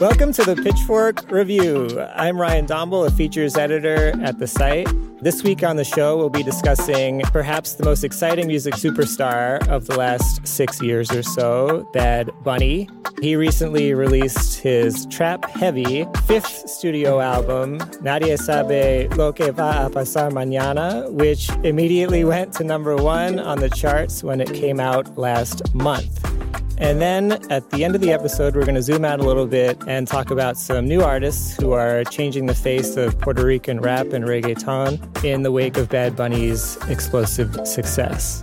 Welcome to the Pitchfork Review. I'm Ryan Dombal, a features editor at the site. This week on the show, we'll be discussing perhaps the most exciting music superstar of the last six years or so, Bad Bunny. He recently released his trap heavy fifth studio album, Nadie Sabe Lo Que Va a Pasar Mañana, which immediately went to number one on the charts when it came out last month. And then at the end of the episode, we're going to zoom out a little bit and talk about some new artists who are changing the face of Puerto Rican rap and reggaeton in the wake of Bad Bunny's explosive success.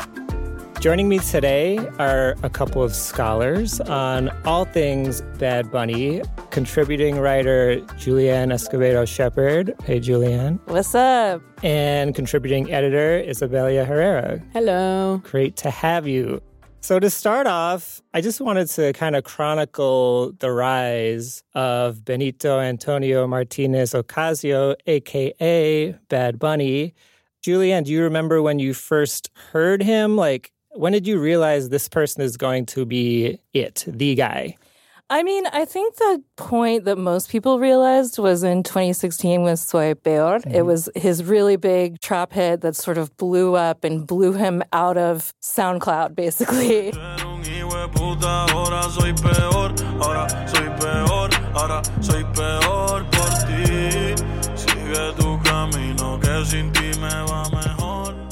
Joining me today are a couple of scholars on all things Bad Bunny. Contributing writer Julianne Escobedo Shepherd. Hey, Julianne. What's up? And contributing editor Isabelia Herrera. Hello. Great to have you. So, to start off, I just wanted to kind of chronicle the rise of Benito Antonio Martinez Ocasio, aka Bad Bunny. Julianne, do you remember when you first heard him? Like, when did you realize this person is going to be it, the guy? I mean, I think the point that most people realized was in 2016 with Soy Peor. Mm-hmm. It was his really big trap hit that sort of blew up and blew him out of SoundCloud, basically.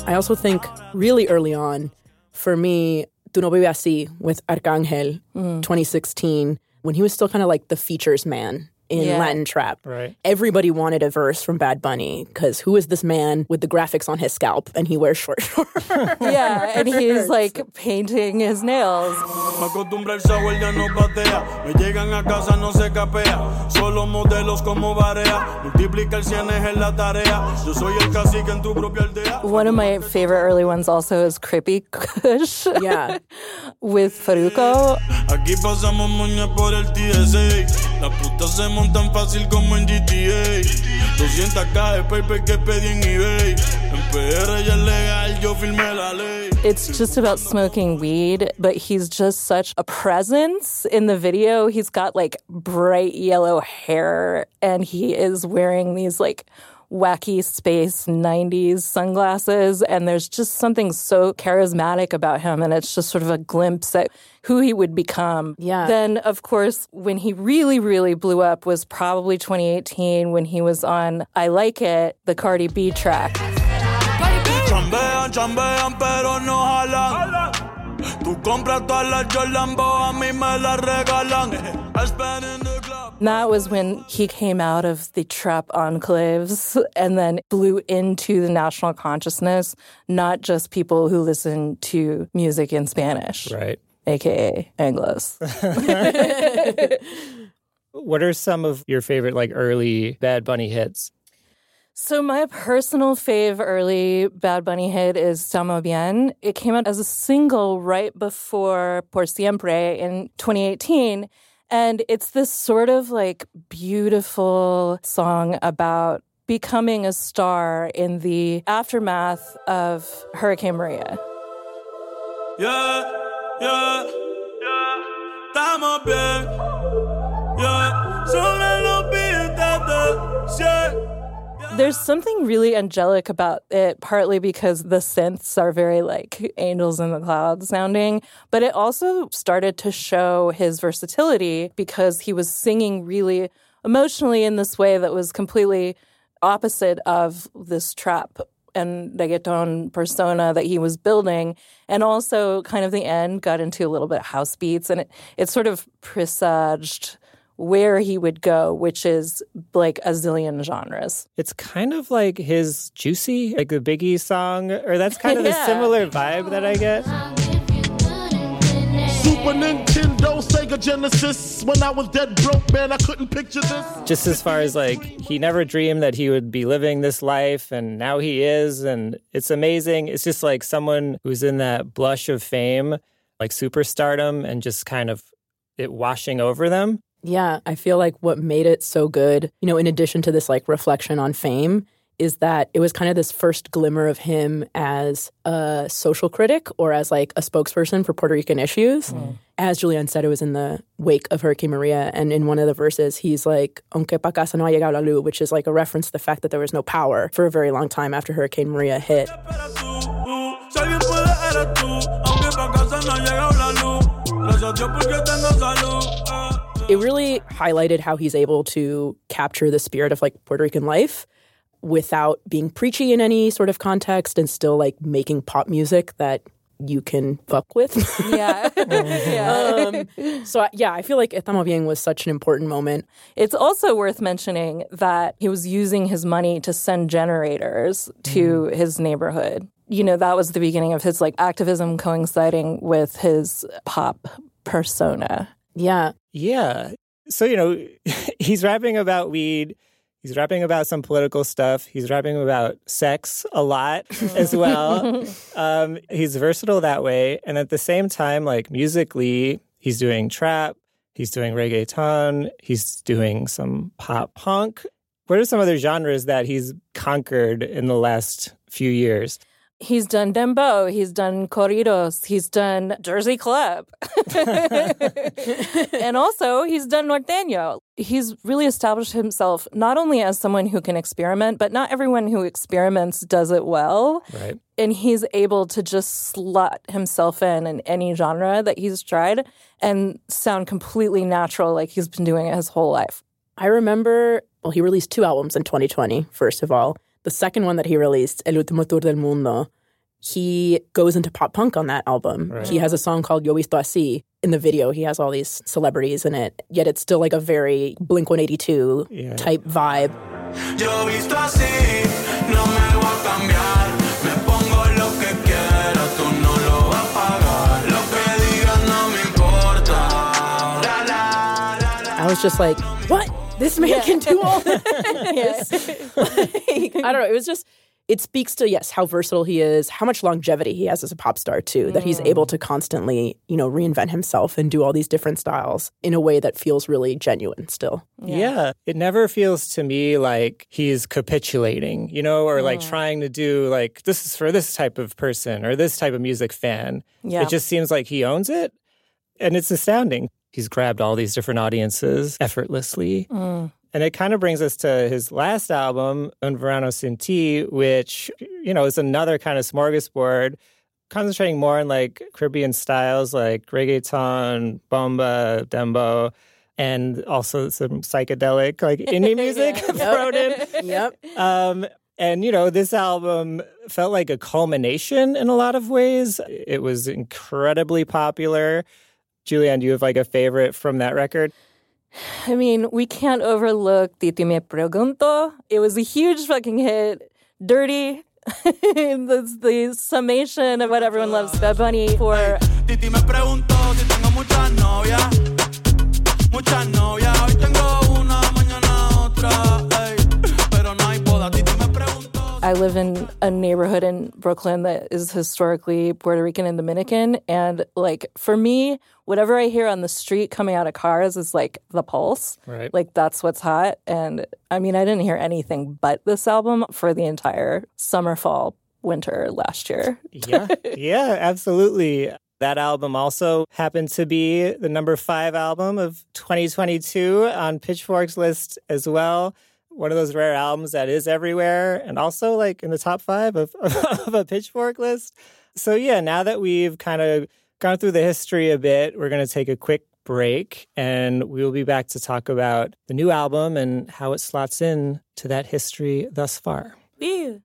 I also think really early on, for me, Tu no vive así with Arcángel, mm. 2016, when he was still kind of like the features man in yeah. Latin trap. Right. Everybody wanted a verse from Bad Bunny because who is this man with the graphics on his scalp and he wears short shorts? yeah, and he's like painting his nails. One of my favorite early ones also is Krippy Kush. Yeah. With Farruko. Aquí pasamos por el TSA. La puta se montan fácil como en GTA. 200k de paper que pedí en eBay. It's just about smoking weed, but he's just such a presence in the video. He's got like bright yellow hair and he is wearing these like wacky space 90s sunglasses. And there's just something so charismatic about him. And it's just sort of a glimpse at who he would become. Yeah. Then, of course, when he really, really blew up was probably 2018 when he was on I Like It, the Cardi B track. Chambean, chambean, pero no jalan. Tú compras todas las a mí me las regalan. That was when he came out of the trap enclaves and then blew into the national consciousness, not just people who listen to music in Spanish. Right. AKA Anglos. what are some of your favorite, like, early Bad Bunny hits? So my personal fave early Bad Bunny hit is Estamos Bien. It came out as a single right before Por Siempre in 2018. And it's this sort of like beautiful song about becoming a star in the aftermath of Hurricane Maria. Yeah, yeah, yeah. Estamos bien. Yeah. Sobre los yeah. There's something really angelic about it, partly because the synths are very like angels in the clouds sounding, but it also started to show his versatility because he was singing really emotionally in this way that was completely opposite of this trap and reggaeton persona that he was building. And also, kind of the end got into a little bit house beats, and it, it sort of presaged where he would go, which is like a zillion genres. It's kind of like his Juicy, like the Biggie song, or that's kind of yeah. the similar vibe that I get. Super Nintendo, Sega Genesis. When I was dead broke, man, I couldn't picture this. Just as far as like, he never dreamed that he would be living this life, and now he is, and it's amazing. It's just like someone who's in that blush of fame, like superstardom, and just kind of it washing over them. Yeah, I feel like what made it so good, you know, in addition to this like reflection on fame, is that it was kind of this first glimmer of him as a social critic or as like a spokesperson for Puerto Rican issues. Mm. As Julianne said, it was in the wake of Hurricane Maria. And in one of the verses, he's like, Aunque pa casa no ha llegado la luz, which is like a reference to the fact that there was no power for a very long time after Hurricane Maria hit. Espera tú, si alguien puede eres tú, aunque pa' casa no ha llegado la luz. Gracias a Dios porque tengo salud. It really highlighted how he's able to capture the spirit of like Puerto Rican life without being preachy in any sort of context and still like making pop music that you can fuck with. Yeah. yeah. um, so I- yeah, I feel like Estamos Bien was such an important moment. It's also worth mentioning that he was using his money to send generators to his neighborhood. You know, that was the beginning of his like activism coinciding with his pop persona. Yeah. Yeah. So, you know, he's rapping about weed. He's rapping about some political stuff. He's rapping about sex a lot as well. um, he's versatile that way. And at the same time, like musically, he's doing trap, he's doing reggaeton, he's doing some pop punk. What are some other genres that he's conquered in the last few years? He's done dembow, he's done corridos, he's done Jersey Club. and also, he's done norteño. He's really established himself not only as someone who can experiment, but not everyone who experiments does it well. Right. And he's able to just slot himself in in any genre that he's tried and sound completely natural, like he's been doing it his whole life. I remember, well, he released two albums in 2020, first of all. The second one that he released, El Último Tour del Mundo, he goes into pop punk on that album. Right. He has a song called Yo Visto Así. In the video, he has all these celebrities in it, yet it's still like a very Blink 182 Yeah. type vibe. Yo visto así, no me voy a cambiar. Me pongo lo que quiera, tú no lo vas a pagar. Lo que digas no me importa. La, la, la, la. I was just like, what? This man can do all this? Like, I don't know. It was just, it speaks to, yes, how versatile he is, how much longevity he has as a pop star, too, that he's able mm. to constantly, you know, reinvent himself and do all these different styles in a way that feels really genuine still. Yeah. It never feels to me like he's capitulating, you know, or like mm. trying to do like, this is for this type of person or this type of music fan. Yeah. It just seems like he owns it. And it's astounding. He's grabbed all these different audiences effortlessly. And it kind of brings us to his last album, Un Verano Sin Ti, which, you know, is another kind of smorgasbord, concentrating more on like Caribbean styles like reggaeton, bomba, dembow, and also some psychedelic, like indie music thrown in. Yep. Um, and you know, this album felt like a culmination in a lot of ways. It was incredibly popular. Julianne, do you have like a favorite from that record? I mean, we can't overlook Titi Me Pregunto. It was a huge fucking hit. Dirty. the, the summation of what everyone loves Bad Bunny for. Titi me preguntó si tengo muchas novias. Muchas novias. Hoy tengo I live in a neighborhood in Brooklyn that is historically Puerto Rican and Dominican. And like for me, whatever I hear on the street coming out of cars is like the pulse. Right. Like that's what's hot. And I mean, I didn't hear anything but this album for the entire summer, fall, winter last year. yeah, yeah, absolutely. That album also happened to be the number five album of 2022 on Pitchfork's list as well one of those rare albums that is everywhere and also like in the top five of, of a pitchfork list. So, yeah, now that we've kind of gone through the history a bit, we're going to take a quick break and we will be back to talk about the new album and how it slots in to that history thus far. Woo.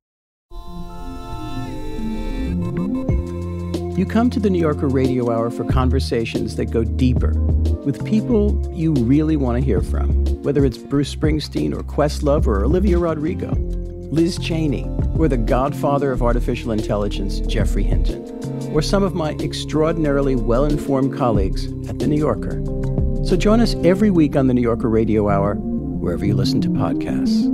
You come to the New Yorker Radio Hour for conversations that go deeper with people you really want to hear from, whether it's Bruce Springsteen or Questlove or Olivia Rodrigo, Liz Cheney, or the godfather of artificial intelligence, Geoffrey Hinton, or some of my extraordinarily well informed colleagues at The New Yorker. So join us every week on the New Yorker Radio Hour, wherever you listen to podcasts.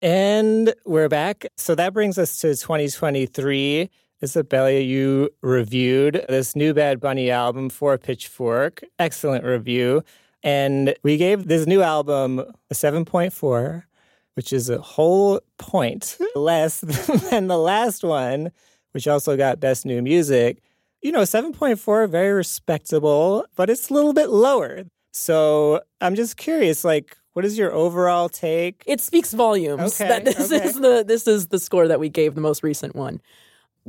And we're back. So that brings us to 2023. Isabelia, you reviewed this new Bad Bunny album for Pitchfork. Excellent review. And we gave this new album a 7.4, which is a whole point less than the last one, which also got Best New Music. You know, 7.4, very respectable, but it's a little bit lower. So I'm just curious, like, what is your overall take? It speaks volumes Okay, that this okay. is the this is the score that we gave the most recent one.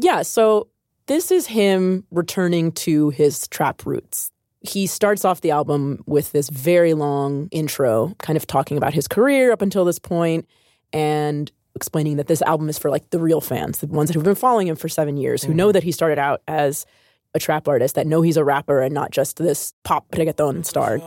Yeah, so this is him returning to his trap roots. He starts off the album with this very long intro, kind of talking about his career up until this point and explaining that this album is for like the real fans, the ones that have been following him for 7 years, who mm. know that he started out as a trap artist, that know he's a rapper and not just this pop reggaeton star.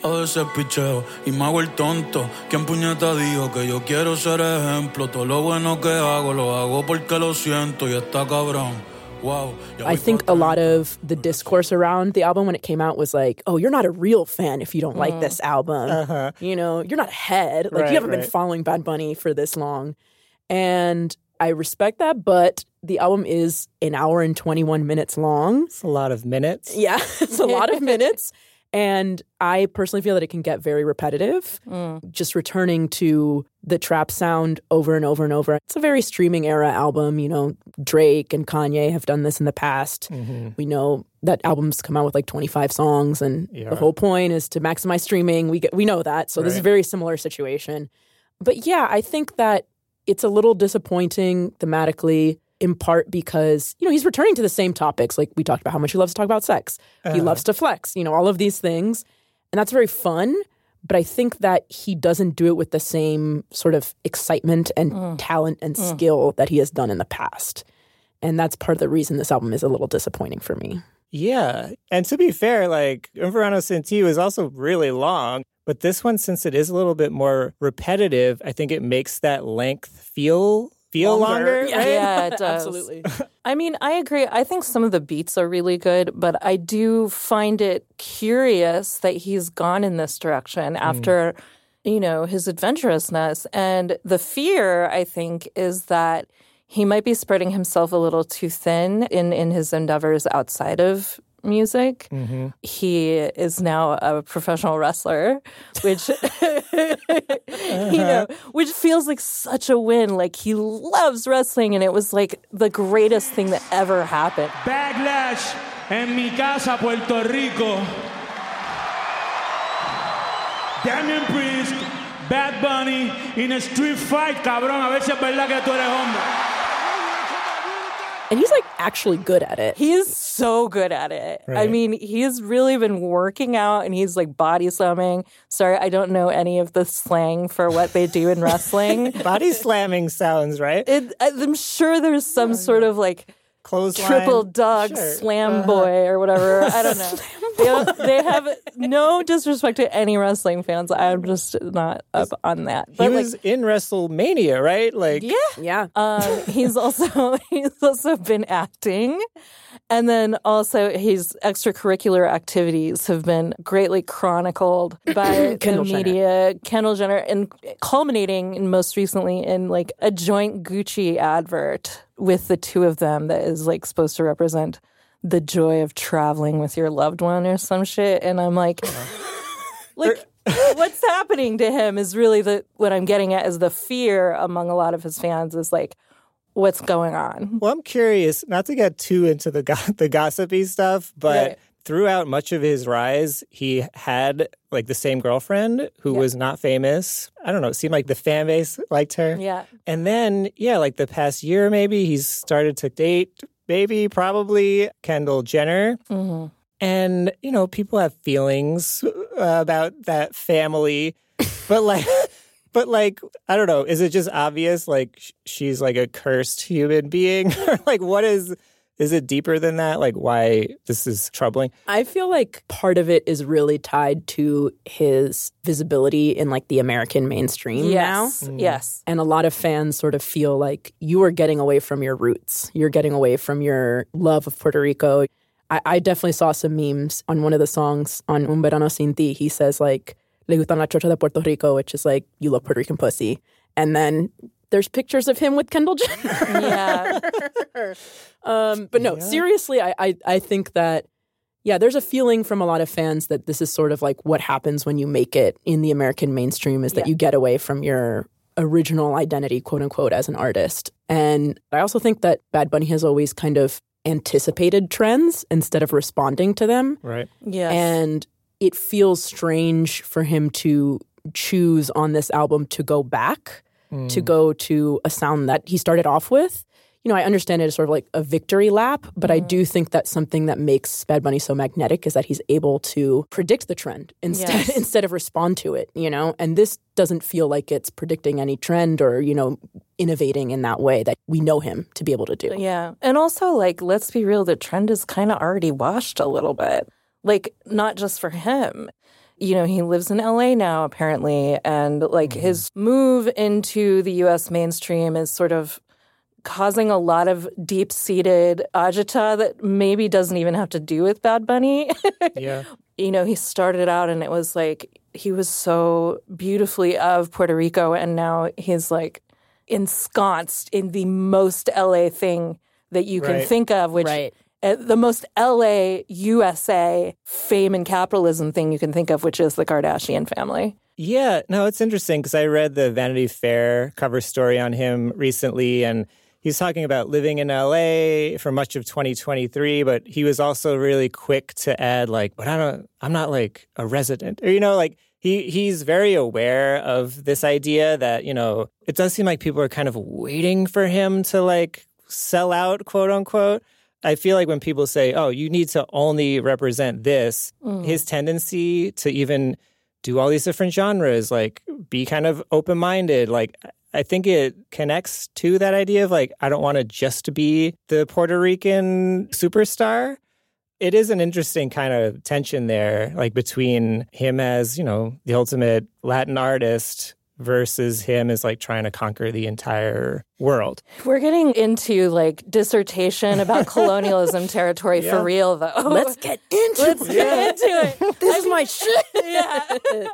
Pronto a veces picheo y me hago el tonto. ¿Quién puñeta dijo que yo quiero ser ejemplo? Todo lo bueno que hago lo hago porque lo siento y está cabrón. Wow. I think a lot of the discourse around the album when it came out was like, "Oh, you're not a real fan if you don't like mm-hmm. this album. Uh-huh. You know, you're not a head. Like Right, you haven't right. been following Bad Bunny for this long." And I respect that, but the album is an hour and 21 minutes long. It's a lot of minutes. Yeah, it's a lot of minutes. And I personally feel that it can get very repetitive, mm. just returning to the trap sound over and over and over. It's a very streaming era album. You know, Drake and Kanye have done this in the past. Mm-hmm. We know that albums come out with like 25 songs, and Yeah. the whole point is to maximize streaming. We, get, we know that. So this is a very similar situation. But yeah, I think that it's a little disappointing thematically in part because you know he's returning to the same topics like we talked about how much he loves to talk about sex. He uh-huh. loves to flex you know all of these things. And that's very fun but i think that he doesn't do it with the same sort of excitement and mm. talent and mm. skill that he has done in the past. And that's part of the reason this album is a little disappointing for me. Yeah. And to be fair, like Un Verano Sin Ti was also really long, but this one, since it is a little bit more repetitive, I think it makes that length feel feel longer. Yeah. right? Yeah, it does. absolutely I mean, I agree. I think some of the beats are really good, but I do find it curious that he's gone in this direction hmm. after, you know, his adventurousness. And the fear, I think, is that he might be spreading himself a little too thin in, in his endeavors outside of music. Mm-hmm. He is now a professional wrestler, which you uh-huh. know, which feels like such a win. Like he loves wrestling, and it was like the greatest thing that ever happened. Backlash en mi casa, Puerto Rico. Damian Priest, Bad Bunny, in a street fight, cabrón. A ver si es verdad que tú eres hombre. And he's like actually good at it He is so good at it. I mean, he's really been working out and he's like body slamming. Sorry, I don't know any of the slang for what they do in wrestling. Body slamming sounds right. It, I'm sure there's some sort of like Clothesline. triple dog Sure. slam uh-huh. boy or whatever. I don't know. they, don't- they have no disrespect to any wrestling fans. I'm just not up on that. He But like, was in WrestleMania, right? Like yeah. yeah Um, he's also he's also been acting, and then also his extracurricular activities have been greatly chronicled by Kendall the Jenner. media. Kendall Jenner, and culminating in most recently in like a joint Gucci advert with the two of them that is like supposed to represent the joy of traveling with your loved one or some shit. And I'm like, uh-huh. like. What's happening to him is really the what I'm getting at is the fear among a lot of his fans is like what's going on. Well, I'm curious, not to get too into the go- the gossipy stuff, but Right. throughout much of his rise, he had like the same girlfriend who was not famous. I don't know, it seemed like the fan base liked her. Yeah. And then, yeah, like the past year, maybe he's started to date, maybe, probably Kendall Jenner. Mm-hmm. And, you know, people have feelings uh, about that family. but like, But like, I don't know. Is it just obvious? Like sh- she's like a cursed human being, or like what is? Is it deeper than that? Like why this is troubling? I feel like part of it is really tied to his visibility in like the American mainstream Yes. now. Mm. Yes. And a lot of fans sort of feel like you are getting away from your roots. You're getting away from your love of Puerto Rico. I, I definitely saw some memes on one of the songs on Un Verano Sin Ti. He says like, Le gustan la chocha de Puerto Rico, which is like, you love Puerto Rican pussy. And then there's pictures of him with Kendall Jenner. Yeah. Um, but no, seriously, I, I I think that yeah, there's a feeling from a lot of fans that this is sort of like what happens when you make it in the American mainstream is that you get away from your original identity, quote unquote, as an artist. And I also think that Bad Bunny has always kind of anticipated trends instead of responding to them. Right. Yeah. And it feels strange for him to choose on this album to go back, to go to a sound that he started off with. You know, I understand it as sort of like a victory lap, but I do think that something that makes Bad Bunny so magnetic is that he's able to predict the trend instead Yes. instead of respond to it, you know? And this doesn't feel like it's predicting any trend or, you know, innovating in that way that we know him to be able to do. Yeah. And also, like, let's be real, the trend is kind of already washed a little bit. Like, not just for him. You know, he lives in LA now, apparently. And like mm-hmm. his move into the US mainstream is sort of causing a lot of deep seated agita that maybe doesn't even have to do with Bad Bunny. Yeah. you know, he started out and it was like he was so beautifully of Puerto Rico, and now he's like ensconced in the most LA thing that you can Right. think of, which Right. Uh, the most LA USA fame and capitalism thing you can think of, which is the Kardashian family. Yeah, no, it's interesting because I read the Vanity Fair cover story on him recently, and he's talking about living in LA for much of 2023. But he was also really quick to add, like, "But I don't, I'm not like a resident," or you know, like he he's very aware of this idea that you know it does seem like people are kind of waiting for him to like sell out, quote unquote. I feel like when people say, "Oh, you need to only represent this," mm. his tendency to even do all these different genres, like be kind of open minded. Like, I think it connects to that idea of like, I don't want to just be the Puerto Rican superstar. It is an interesting kind of tension there, like between him as, you know, the ultimate Latin artist versus him as like trying to conquer the entire world. We're getting into like dissertation about colonialism territory Yeah. for real, though. Let's get into it. Let's it. get into it. This is my shit. yeah.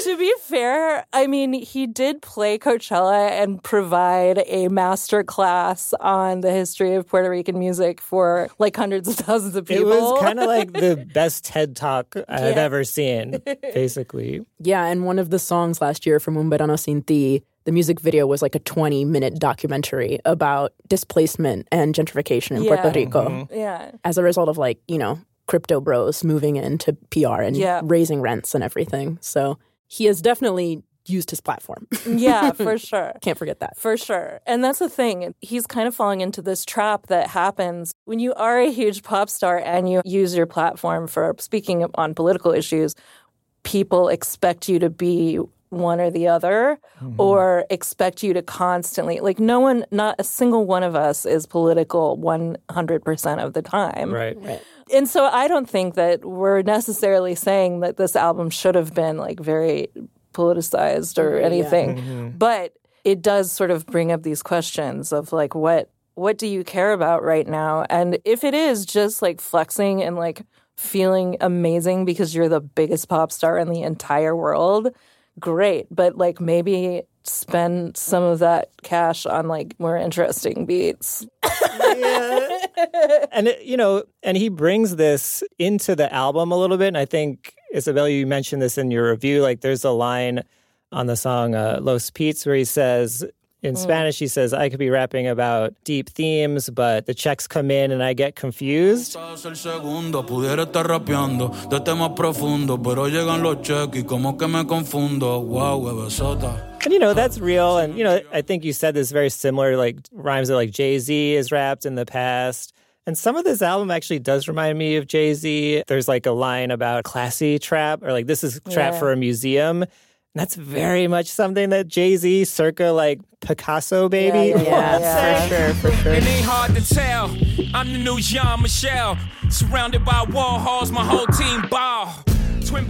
To be fair, I mean, he did play Coachella and provide a master class on the history of Puerto Rican music for like hundreds of thousands of people. It was kind of like the best TED talk I've Yeah. ever seen, basically. Yeah, and one of the songs last year from Un Verano Sin Ti, the music video was like a 20 minute documentary about displacement and gentrification in Yeah. Puerto Rico Mm-hmm. yeah. as a result of like, you know, crypto bros moving into PR and Yeah. raising rents and everything. So he has definitely used his platform. Yeah, for sure. Can't forget that. For sure. And that's the thing. He's kind of falling into this trap that happens when you are a huge pop star and you use your platform for speaking on political issues. People expect you to be one or the other mm-hmm. or expect you to constantly, like, no one, not a single one of us is political 100% of the time. Right. right. And so I don't think that we're necessarily saying that this album should have been like very politicized or mm-hmm, anything. Mm-hmm. But it does sort of bring up these questions of like what what do you care about right now? And if it is just like flexing and like feeling amazing because you're the biggest pop star in the entire world, great. But like maybe spend some of that cash on like more interesting beats. and it, you know, and he brings this into the album a little bit. And I think Isabel, you mentioned this in your review. Like, there's a line on the song uh, "Los Pits" where he says. In mm. Spanish, he says, I could be rapping about deep themes, but the checks come in and I get confused. el segundo, pudiera estar rapeando de temas profundos, pero llegan los cheques y como que me confundo. Wow, bebesota. And, you know, that's real. And, you know, I think you said this very similar, like rhymes that like Jay Z has rapped in the past. And some of this album actually does remind me of Jay Z. There's like a line about classy trap, or like this is trap Yeah. for a museum. That's very much something that Jay Z, circa like Picasso, baby. Yeah, yeah, yeah, for sure, for sure. It ain't hard to tell. I'm the new Jean Michel. Surrounded by Warhols, my whole team ball. Twin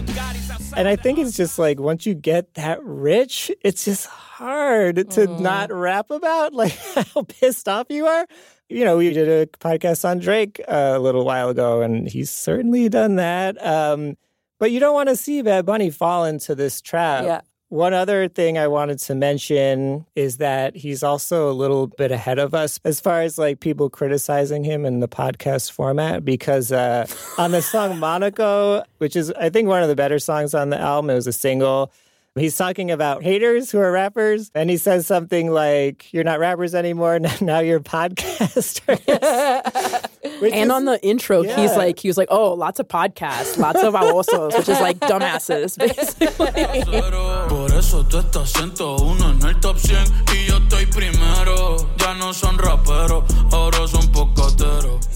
And I think it's just like once you get that rich, it's just hard to not rap about like how pissed off you are. You know, we did a podcast on Drake uh, a little while ago, and he's certainly done that. Um, but you don't want to see Bad Bunny fall into this trap. Yeah. One other thing I wanted to mention is that he's also a little bit ahead of us as far as like people criticizing him in the podcast format because uh, on the song Monaco, which is I think one of the better songs on the album, it was a single. He's talking about haters who are rappers, and he says something like, "You're not rappers anymore. Now you're podcasters." Which And is- on the intro, he's like, he was like, oh, lots of podcasts, lots of babosos, which is like dumbasses, basically.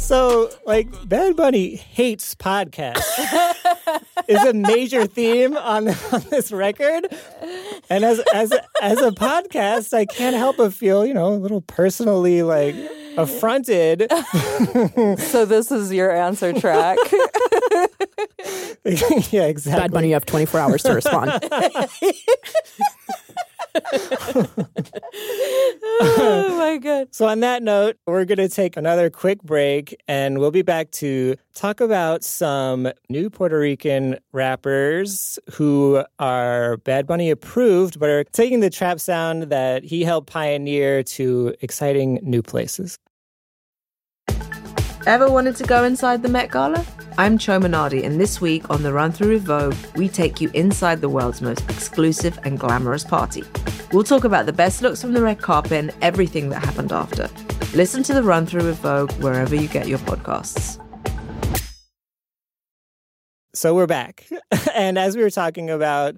Por eso tú estás 101 en el top 100 y yo estoy primero. Ya no son raperos, ahora son podcasteros. So, like, Bad Bunny hates podcasts is a major theme on, on this record. And as as as a podcast, I can't help but feel, you know, a little personally like affronted. So this is your answer track. yeah, exactly. Bad Bunny, you have 24 hours to respond. oh my god. So, on that note, we're going to take another quick break and we'll be back to talk about some new Puerto Rican rappers who are Bad Bunny approved, but are taking the trap sound that he helped pioneer to exciting new places. Ever wanted to go inside the Met Gala? I'm Chioma Nnadi, and this week on the Run Through with Vogue, we take you inside the world's most exclusive and glamorous party. We'll talk about the best looks from the red carpet and everything that happened after. Listen to the Run Through with Vogue wherever you get your podcasts. So, we're back. and as we were talking about,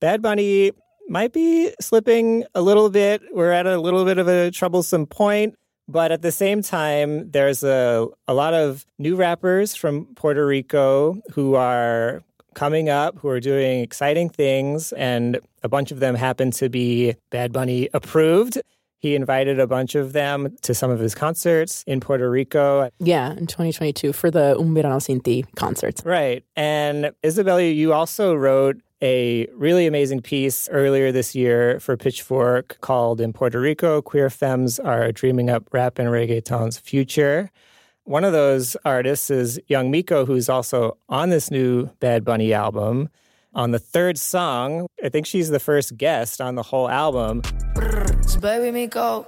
Bad Bunny might be slipping a little bit. We're at a little bit of a troublesome point. But at the same time, there's a, a lot of new rappers from Puerto Rico who are coming up, who are doing exciting things, and a bunch of them happen to be Bad Bunny approved. He invited a bunch of them to some of his concerts in Puerto Rico. yeah, in 2022 for the Un Verano Sin Ti concerts. Right. And Isabelia, you also wrote a really amazing piece earlier this year for Pitchfork called In Puerto Rico, Queer Femmes Are Dreaming Up Rap and Reggaeton's Future. One of those artists is Young Miko, who's also on this new Bad Bunny album. On the third song, I think she's the first guest on the whole album. It's Baby Miko,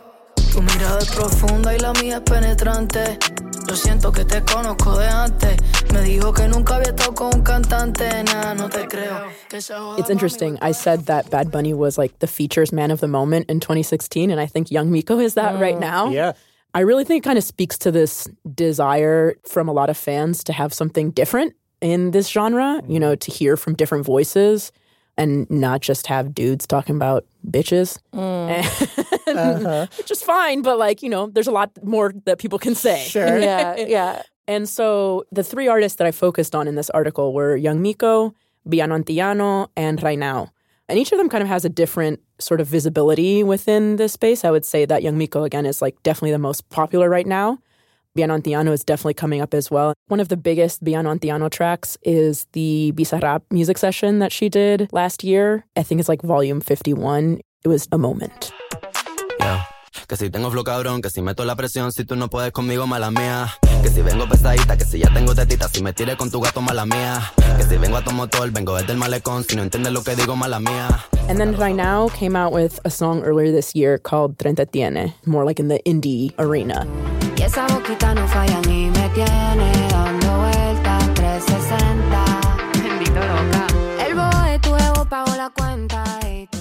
tu mirada es profunda y la mía es penetrante. Yo siento que te conozco de antes. Me dijo que nunca había estado con un cantante. Nada, no te creo. Que se joda, It's interesting. I said that Bad Bunny was like the features man of the moment in 2016, and I think Young Miko is that right mm. now. Yeah. I really think it kind of speaks to this desire from a lot of fans to have something different in this genre, you know, to hear from different voices and not just have dudes talking about bitches. Mm. Uh-huh. Which is fine, but like, you know, there's a lot more that people can say. Sure. Yeah, yeah. And so the three artists that I focused on in this article were Young Miko, Villano Antillano, and Ranao. And each of them kind of has a different sort of visibility within this space. I would say that Young Miko, again, is like definitely the most popular right now. Villano Antillano is definitely coming up as well. One of the biggest Villano Antillano tracks is the Bizarrap music session that she did last year. I think it's like volume 51. It was a moment. Yeah. Que si tengo flow cabrón, que si meto la presión, si tú no puedes conmigo, mala mía. Que si vengo pesadita, que si ya tengo tetita, si me tire con tu gato, mala mía. Que si vengo a tu motor, vengo desde el malecón, si no entiendes lo que digo, mala mía. And then Right Now came out with a song earlier this year called Treinta Tiene, more like in the indie arena. Y esa boquita no falla ni me tiene dando vueltas 360. Bendito loca. El boe tu ego pagó la cuenta.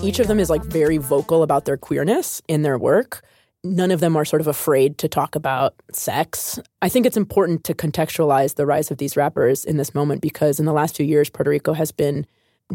Each of them is like very vocal about their queerness in their work. None of them are sort of afraid to talk about sex. I think it's important to contextualize the rise of these rappers in this moment because in the last few years, Puerto Rico has been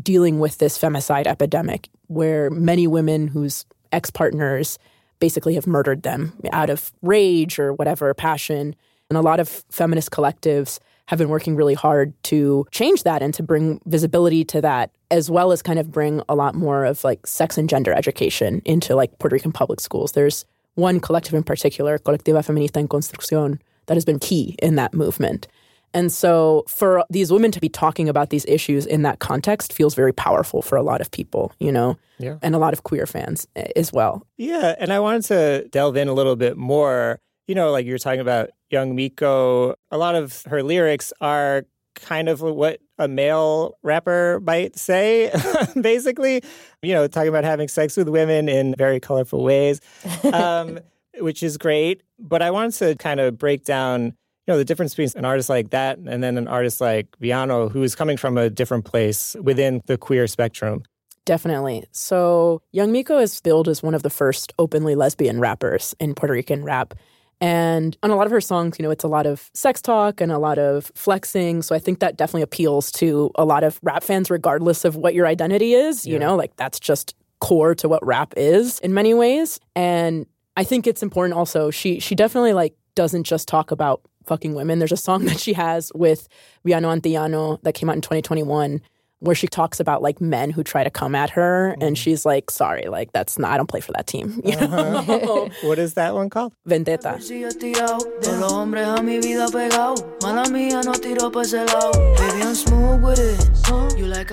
dealing with this femicide epidemic where many women whose ex partners basically have murdered them out of rage or whatever passion And a lot of feminist collectives have been working really hard to change that and to bring visibility to that, as well as kind of bring a lot more of like sex and gender education into like Puerto Rican public schools. There's one collective in particular, Colectiva Feminista en Construcción, that has been key in that movement. And so for these women to be talking about these issues in that context feels very powerful for a lot of people, you know, Yeah. and a lot of queer fans eh, as well. Yeah, and I wanted to delve in a little bit more. You know, like you were talking about young Miko, a lot of her lyrics are kind of what a male rapper might say, basically. You know, talking about having sex with women in very colorful ways, um, which is great. But I wanted to kind of break down, you know, the difference between an artist like that and then an artist like Villano, who is coming from a different place within the queer spectrum. Definitely. So, Young Miko is billed as one of the first openly lesbian rappers in Puerto Rican rap. And on a lot of her songs, you know, it's a lot of sex talk and a lot of flexing. So I think that definitely appeals to a lot of rap fans, regardless of what your identity is. You Yeah. know, like that's just core to what rap is in many ways. And I think it's important also. She she definitely like doesn't just talk about fucking women. There's a song that she has with Villano Antillano that came out in 2021 where she talks about like men who try to come at her and mm-hmm. she's like, sorry, like that's not I don't play for that team. You uh-huh. know? what is that one called? Vendetta. Sigue tirado, de los hombres a mi vida pegado. Mala mía, no tiro pa' ese lado. Baby, I'm smooth with it. You like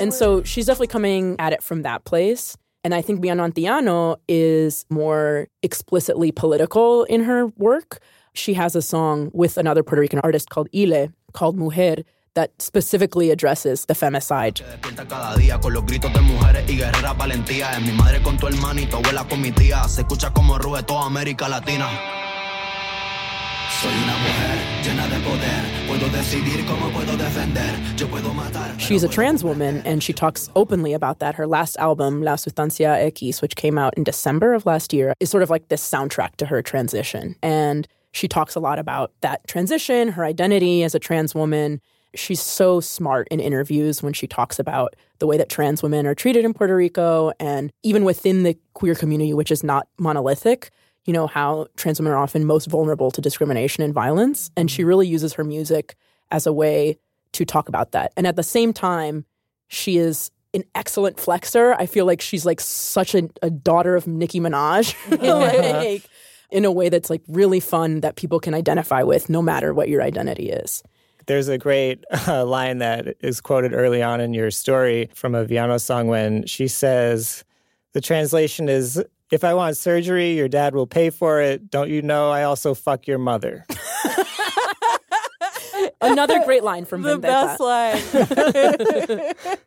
And so she's definitely coming at it from that place. And I think Villano Antillano is more explicitly political in her work. She has a song with another Puerto Rican artist called Ile, called Mujer, that specifically addresses the femicide. Despierta cada día con los gritos de mujeres y guerreras valentía. Es mi madre con tu hermana y tu abuela con mi tía. Se escucha como ruge toda América Latina. Soy una mujer llena de poder. Puedo decidir cómo puedo defender. Yo puedo matar. She's a trans woman and she talks openly about that. Her last album, La Sustancia X, which came out in December of last year, is sort of like this soundtrack to her transition. And she talks a lot about that transition, her identity as a trans woman. She's so smart in interviews when she talks about the way that trans women are treated in Puerto Rico and even within the queer community, which is not monolithic, you know, how trans women are often most vulnerable to discrimination and violence. And she mm-hmm. really uses her music as a way to talk about that. And at the same time, she is an excellent flexer. I feel like she's like such a, a daughter of Nicki Minaj, like, in a way that's like really fun that people can identify with no matter what your identity is. There's a great uh, line that is quoted early on in your story from a Villano song when she says, the translation is, if I want surgery, your dad will pay for it. Don't you know I also fuck your mother? Another great line from The Vendetta. best line.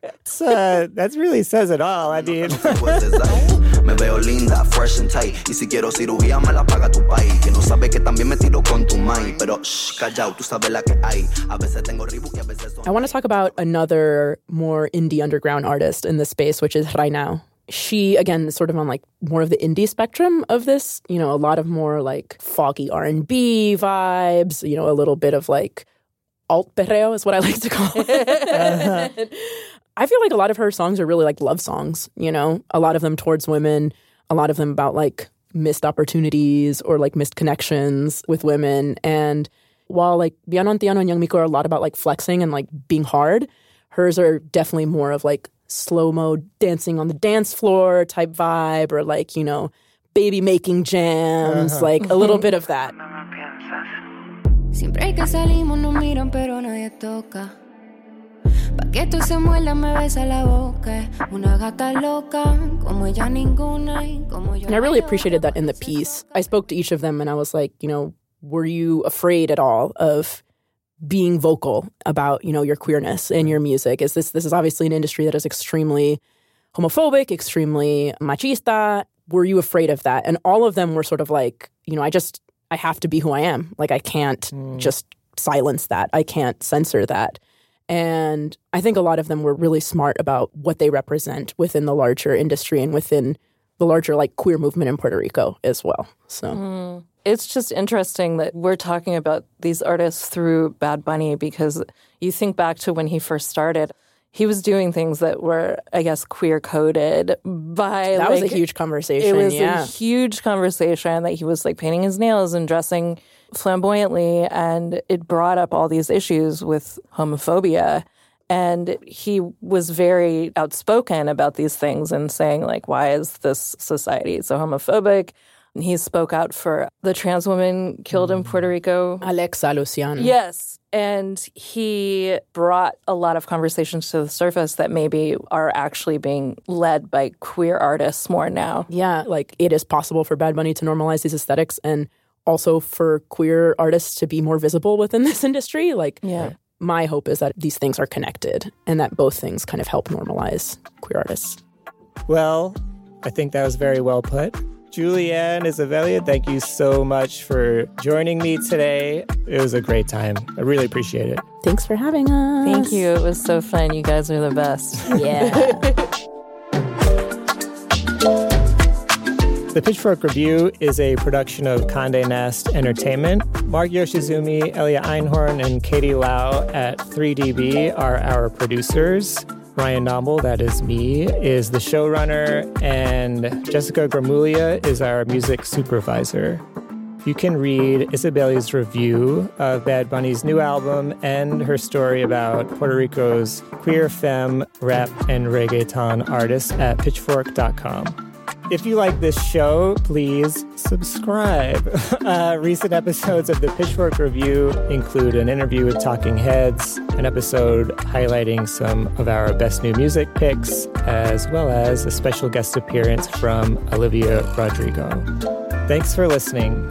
That's, uh, that really says it all. I mean, Me veo linda, fresh and tight. Y si quiero cirugía, me la paga tu país. Que no sabe que también me tiro con tu mai. Pero shh, callao, tú sabes la que hay. A veces tengo Reebok y a veces son. I want to talk about another more indie underground artist in this space, which is Ranao. She again is sort of on like more of the indie spectrum of this, you know, a lot of more like foggy R&B vibes, you know, a little bit of like alt perreo is what I like to call it. Uh-huh. I feel like a lot of her songs are really like love songs, you know, a lot of them towards women, a lot of them about like missed opportunities or like missed connections with women. And while like Villano Antillano and Young Miko are a lot about like flexing and like being hard, hers are definitely more of like slow mo dancing on the dance floor type vibe or like, you know, baby making jams, Uh-huh. like a little bit of that. Pa' que tú se muerda me besa la boca. Una gata loca, como ella ninguna como yo. And I really appreciated that in the piece. I spoke to each of them and I was like, you know, were you afraid at all of being vocal about, you know, your queerness in your music? Is this this is obviously an industry that is extremely homophobic, extremely machista. Were you afraid of that? And all of them were sort of like, you know, I just I have to be who I am. Like I can't hmm. just silence that. I can't censor that. And I think a lot of them were really smart about what they represent within the larger industry and within the larger like queer movement in Puerto Rico as well. So Mm. It's just interesting that we're talking about these artists through Bad Bunny because you think back to when he first started. he was doing things that were, I guess, queer coded by. That like, was a huge conversation. It was yeah. a huge conversation that he was like painting his nails and dressing flamboyantly, and it brought up all these issues with homophobia. And he was very outspoken about these things and saying, like, why is this society so homophobic? And he spoke out for the trans woman killed in Puerto Rico. Alexa Luciano. Yes. And he brought a lot of conversations to the surface that maybe are actually being led by queer artists more now. Yeah, like it is possible for Bad Bunny to normalize these aesthetics and also for queer artists to be more visible within this industry. Like, yeah. my hope is that these things are connected and that both things kind of help normalize queer artists. Well, I think that was very well put. Julianne Isabelia, thank you so much for joining me today. It was a great time. I really appreciate it. Thanks for having us. Thank you. It was so fun. You guys are the best. Yeah. The Pitchfork Review is a production of Conde Nast Entertainment. Mark Yoshizumi, Elia Einhorn, and Katie Lau at 3DB are our producers. Ryan Dombal, that is me, is the showrunner, and Jessica Gramuglia is our music supervisor. You can read Isabelia's review of Bad Bunny's new album and her story about Puerto Rico's queer femme, rap, and reggaeton artists at pitchfork.com. If you like this show, please subscribe. Uh, recent episodes of the Pitchfork Review include an interview with Talking Heads, an episode highlighting some of our best new music picks, as well as a special guest appearance from Olivia Rodrigo. Thanks for listening.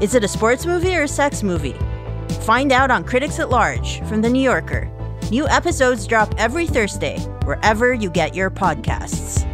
Is it a sports movie or a sex movie? Find out on Critics at Large from The New Yorker. New episodes drop every Thursday, wherever you get your podcasts.